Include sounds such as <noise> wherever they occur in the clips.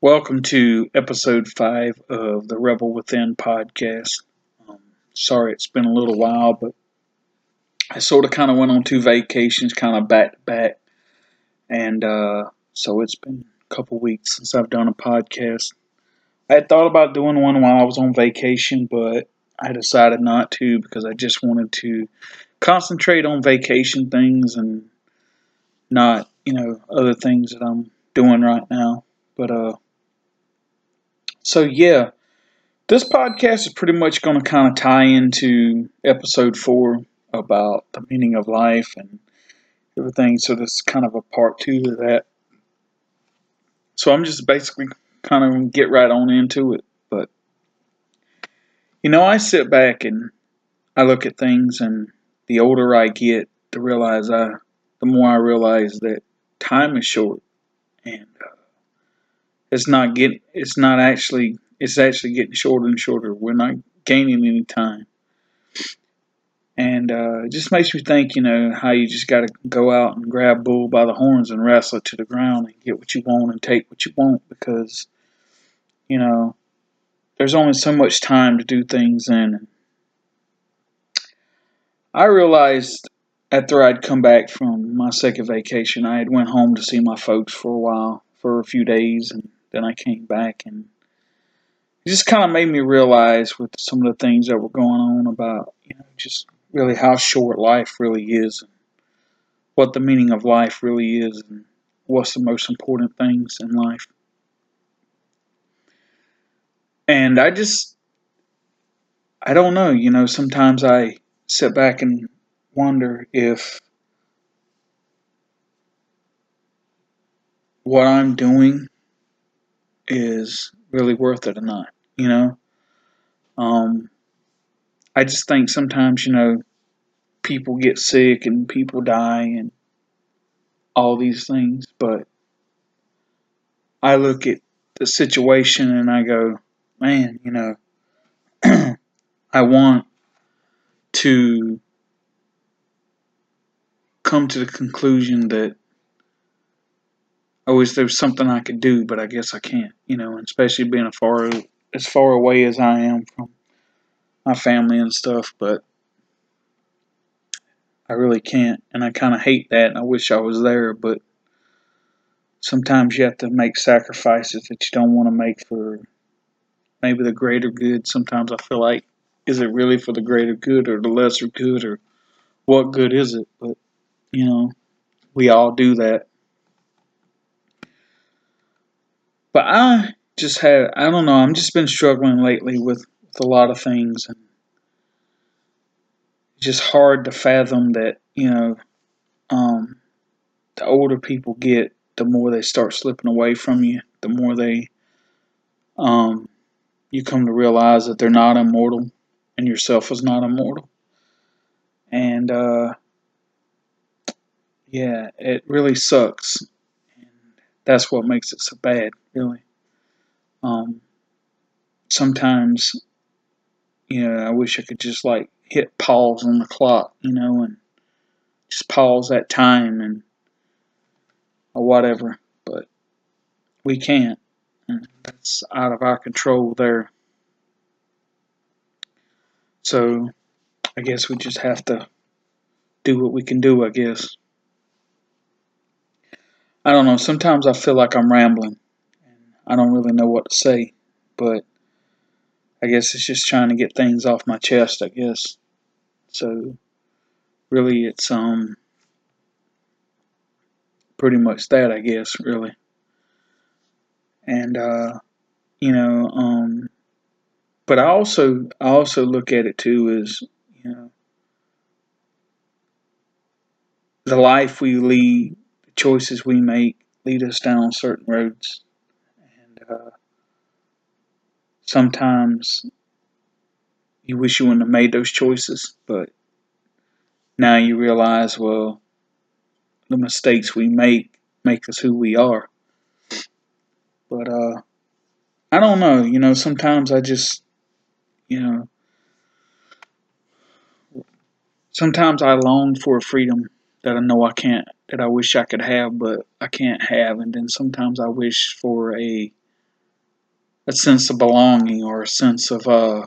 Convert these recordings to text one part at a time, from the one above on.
Welcome to episode five of the Rebel Within podcast. Um, sorry it's been a little while, but I sort of kind of went on two vacations, kind of back to back, and uh, so it's been a couple weeks since I've done a podcast. I had thought about doing one while I was on vacation, but I decided not to because I just wanted to concentrate on vacation things and not, you know, other things that I'm doing right now. But uh so yeah, this podcast is pretty much going to kind of tie into episode 4 about the meaning of life and everything. So this is kind of a part 2 of that. So I'm just basically kind of get right on into it, but you know, I sit back and I look at things and the older I get, the realize I the more I realize that time is short and uh, it's not getting it's not actually it's actually getting shorter and shorter. We're not gaining any time. And uh, it just makes me think, you know, how you just got to go out and grab bull by the horns and wrestle it to the ground and get what you want and take what you want because, you know, there's only so much time to do things in. I realized after I'd come back from my second vacation, I had went home to see my folks for a while, for a few days, and then I came back and it just kind of made me realize with some of the things that were going on about, you know, just really how short life really is and what the meaning of life really is and what's the most important things in life. And I just, I don't know, you know, sometimes I sit back and wonder if what I'm doing is really worth it or not, you know? Um, I just think sometimes, you know, people get sick and people die and all these things, but I look at the situation and I go, man, you know, <clears throat> I want to come to the conclusion that I wish there was something I could do, but I guess I can't, you know, and especially being as far as far away as I am from my family and stuff, but I really can't, and I kind of hate that, and I wish I was there, but sometimes you have to make sacrifices that you don't want to make for maybe the greater good. Sometimes I feel like, is it really for the greater good or the lesser good, or what good is it? But, you know, we all do that. But I just had, I don't know, I'm just been struggling lately with, with a lot of things. And it's just hard to fathom that, you know, um, the older people get, the more they start slipping away from you, the more they, um, you come to realize that they're not immortal and yourself is not immortal. And, uh, yeah, it really sucks. And that's what makes it so bad really. Um, sometimes, you know, I wish I could just like hit pause on the clock, you know, and just pause that time and or whatever. But we can't. And that's out of our control there. So I guess we just have to do what we can do, I guess. I don't know. Sometimes I feel like I'm rambling. I don't really know what to say, but I guess it's just trying to get things off my chest, I guess. So really it's um pretty much that, I guess, really. And uh you know, um but I also I also look at it too as, you know, the life we lead, the choices we make lead us down certain roads uh, sometimes you wish you wouldn't have made those choices, but now you realize, well, the mistakes we make make us who we are. But uh, I don't know. You know, sometimes I just, you know, sometimes I long for a freedom that I know I can't, that I wish I could have, but I can't have. And then sometimes I wish for a a sense of belonging or a sense of uh,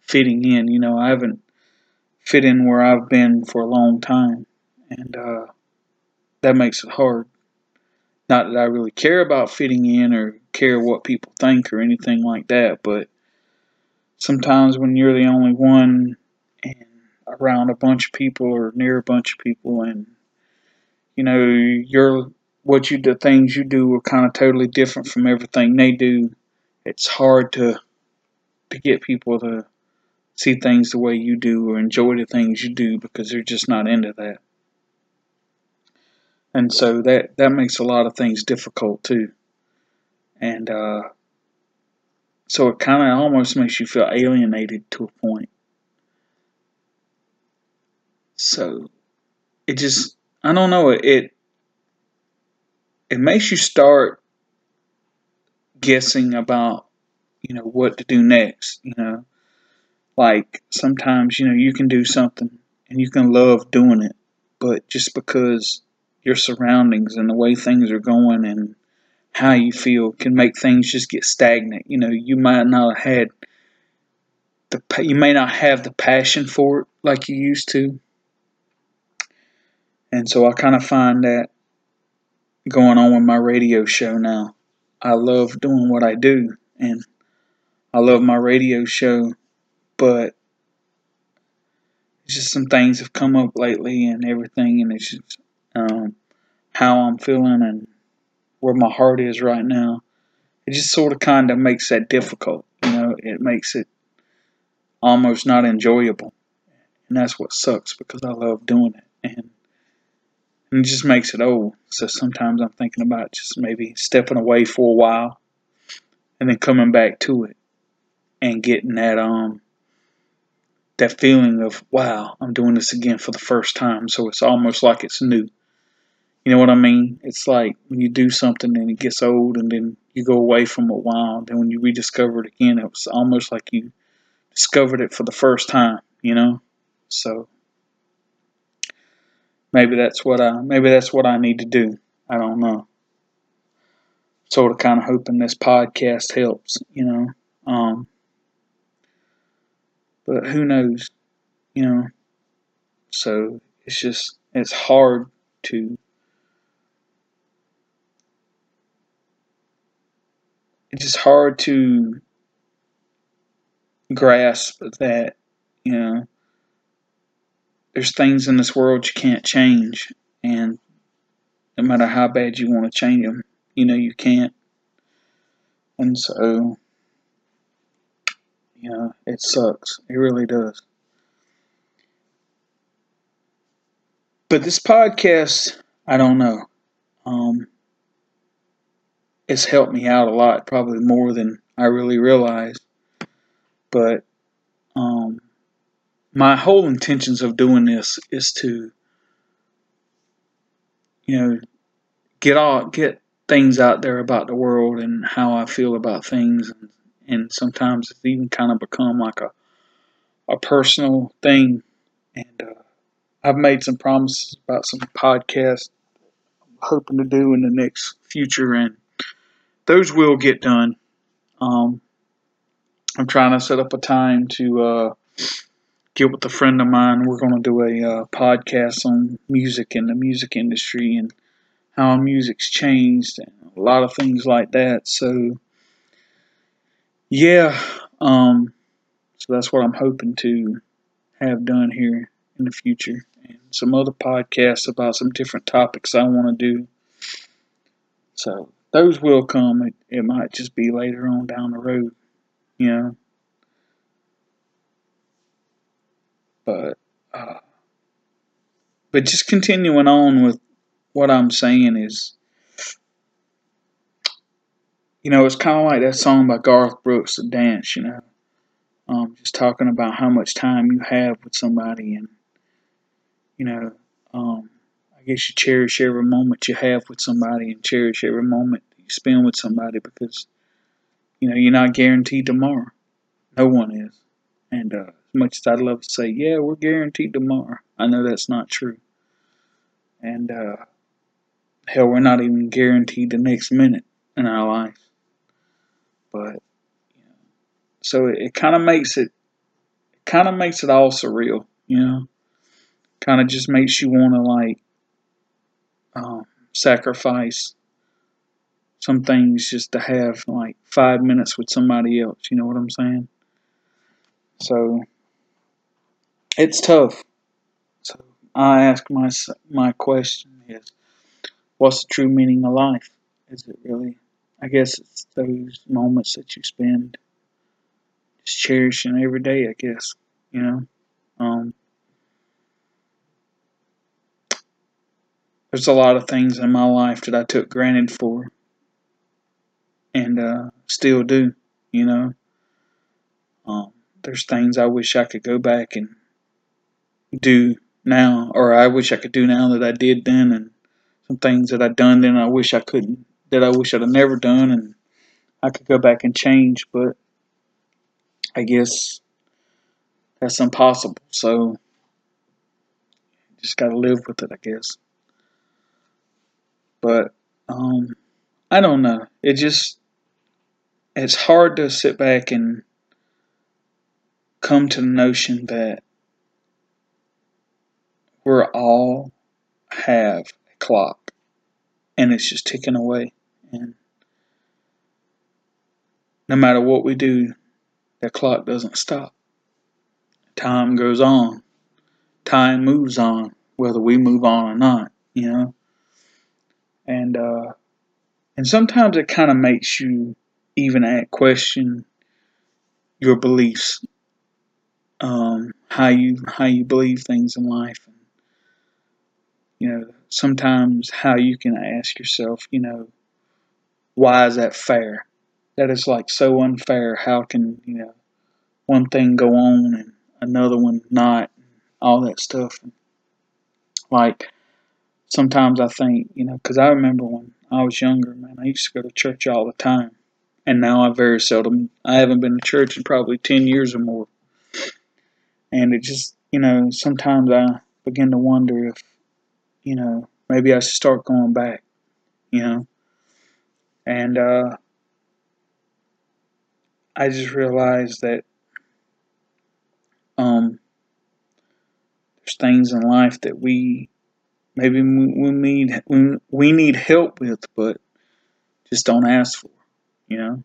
fitting in. You know, I haven't fit in where I've been for a long time, and uh, that makes it hard. Not that I really care about fitting in or care what people think or anything like that, but sometimes when you're the only one and around a bunch of people or near a bunch of people and you know you're what you the things you do are kind of totally different from everything they do. It's hard to to get people to see things the way you do or enjoy the things you do because they're just not into that. And so that that makes a lot of things difficult too. And uh so it kind of almost makes you feel alienated to a point. So it just, I don't know, it it makes you start guessing about, you know, what to do next, you know. Like sometimes, you know, you can do something and you can love doing it, but just because your surroundings and the way things are going and how you feel can make things just get stagnant. You know, you might not have had the you may not have the passion for it like you used to. And so I kind of find that going on with my radio show now. I love doing what I do and I love my radio show, but just some things have come up lately and everything and it's just um, how I'm feeling and where my heart is right now. It just sort of kind of makes that difficult. You know, it makes it almost not enjoyable. And that's what sucks because I love doing it. And, and it just makes it old. So sometimes I'm thinking about just maybe stepping away for a while and then coming back to it and getting that um that feeling of wow, I'm doing this again for the first time. So it's almost like it's new. You know what I mean? It's like when you do something and it gets old and then you go away from a while, then when you rediscover it again, it was almost like you discovered it for the first time, you know? So maybe that's what I maybe that's what I need to do. I don't know. Sort of kind of hoping this podcast helps, you know. Um, but who knows, you know? So it's just it's hard to it's just hard to grasp that, you know, there's things in this world you can't change, and no matter how bad you want to change them, you know, you can't. And so, you know, it sucks. It really does. But this podcast, I don't know. Um, it's helped me out a lot, probably more than I really realized. But um, my whole intentions of doing this is to, you know, get all get things out there about the world and how I feel about things, and, and sometimes it's even kind of become like a a personal thing. And uh, I've made some promises about some podcasts I'm hoping to do in the next future, and those will get done. Um, I'm trying to set up a time to uh, get with a friend of mine. We're going to do a uh, podcast on music and the music industry and how music's changed and a lot of things like that. So, yeah, um, so that's what I'm hoping to have done here in the future. And some other podcasts about some different topics I want to do. So, those will come. It, it might just be later on down the road, you know. But, uh, but just continuing on with what I'm saying is, you know, it's kind of like that song by Garth Brooks, "The Dance." You know, um, just talking about how much time you have with somebody, and you know, um, I guess you cherish every moment you have with somebody and cherish every moment you spend with somebody because, you know, you're not guaranteed tomorrow. No one is. And uh, much as I'd love to say, yeah, we're guaranteed tomorrow, I know that's not true. And uh, hell, we're not even guaranteed the next minute in our life. But you know, so it, it kind of makes it, kind of makes it all surreal, you know. Kind of just makes you want to like um, sacrifice some things just to have like five minutes with somebody else. You know what I'm saying? So it's tough. So I ask my my question is, what's the true meaning of life? Is it really? I guess it's those moments that you spend just cherishing every day. I guess you know. Um, there's a lot of things in my life that I took granted for, and uh, still do. You know. Um, there's things I wish I could go back and do now, or I wish I could do now that I did then, and some things that I done then I wish I couldn't, that I wish I'd have never done, and I could go back and change, but I guess that's impossible. So just got to live with it, I guess. But um, I don't know. It just it's hard to sit back and come to the notion that we're all have a clock and it's just ticking away. And no matter what we do the clock doesn't stop. Time goes on. Time moves on whether we move on or not you know? And uh and sometimes it kind of makes you even at question your beliefs um how you how you believe things in life you know, sometimes how you can ask yourself, you know, why is that fair? That is like so unfair. How can, you know, one thing go on and another one not, all that stuff. Like, sometimes I think, you know, because I remember when I was younger, man, I used to go to church all the time. And now I very seldom, I haven't been to church in probably 10 years or more. And it just, you know, sometimes I begin to wonder if you know, maybe I should start going back, you know. And uh, I just realized that um, there's things in life that we maybe we need we need help with, but just don't ask for, you know.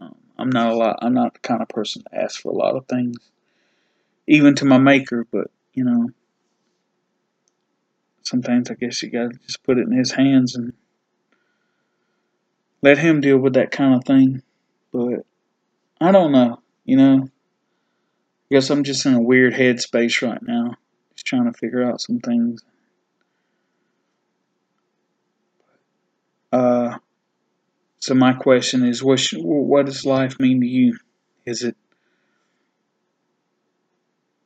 Um, I'm not a lot. I'm not the kind of person to ask for a lot of things, even to my maker. But you know, sometimes I guess you gotta just put it in his hands and let him deal with that kind of thing. But I don't know, you know. I guess I'm just in a weird headspace right now, just trying to figure out some things. Uh, so my question is, what what does life mean to you? Is it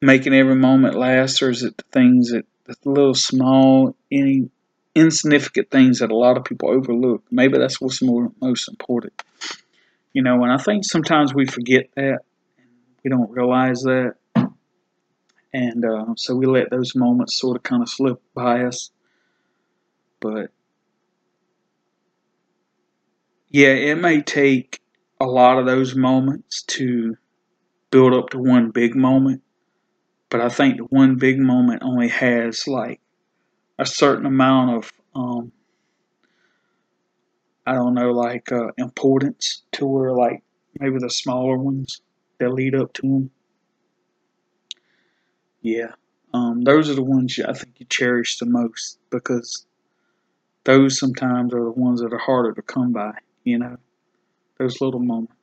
making every moment last, or is it the things that the little small, any insignificant things that a lot of people overlook. Maybe that's what's more most important. You know, and I think sometimes we forget that. We don't realize that. And uh, so we let those moments sort of kind of slip by us. But yeah, it may take a lot of those moments to build up to one big moment. But I think the one big moment only has like a certain amount of um, I don't know, like uh, importance to where like maybe the smaller ones that lead up to them. Yeah, um, those are the ones I think you cherish the most because those sometimes are the ones that are harder to come by. You know, those little moments.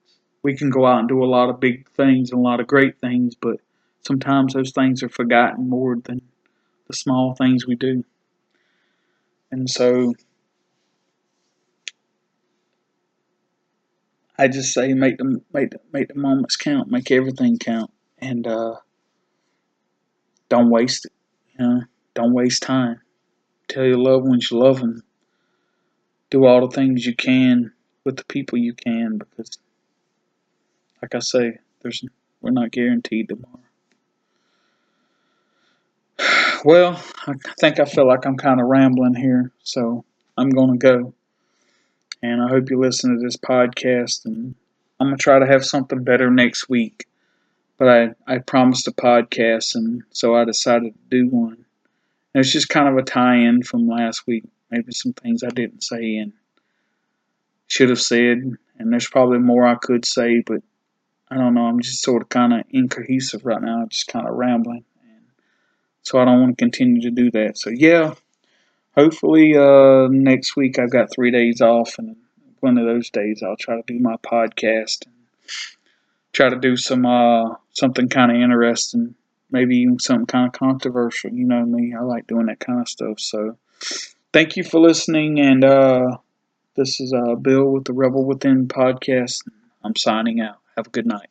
We can go out and do a lot of big things and a lot of great things, but sometimes those things are forgotten more than the small things we do. And so I just say make them make the, make the moments count, make everything count, and uh, don't waste it. You know, don't waste time. Tell your loved ones you love them. Do all the things you can with the people you can, because, like I say, there's we're not guaranteed tomorrow. Well, I think I feel like I'm kind of rambling here, so I'm going to go. And I hope you listen to this podcast and I'm gonna try to have something better next week. But I, I promised a podcast, and so I decided to do one. And it's just kind of a tie-in from last week. Maybe some things I didn't say and should have said, and there's probably more I could say, but I don't know. I'm just sort of kind of incohesive right now, just kind of rambling, so I don't want to continue to do that. So yeah, hopefully uh, next week I've got three days off, and one of those days I'll try to do my podcast and try to do some uh, something kind of interesting, maybe even something kind of controversial. You know me, I like doing that kind of stuff. So thank you for listening, and uh, this is uh, Bill with the Rebel Within podcast. I'm signing out. Have a good night.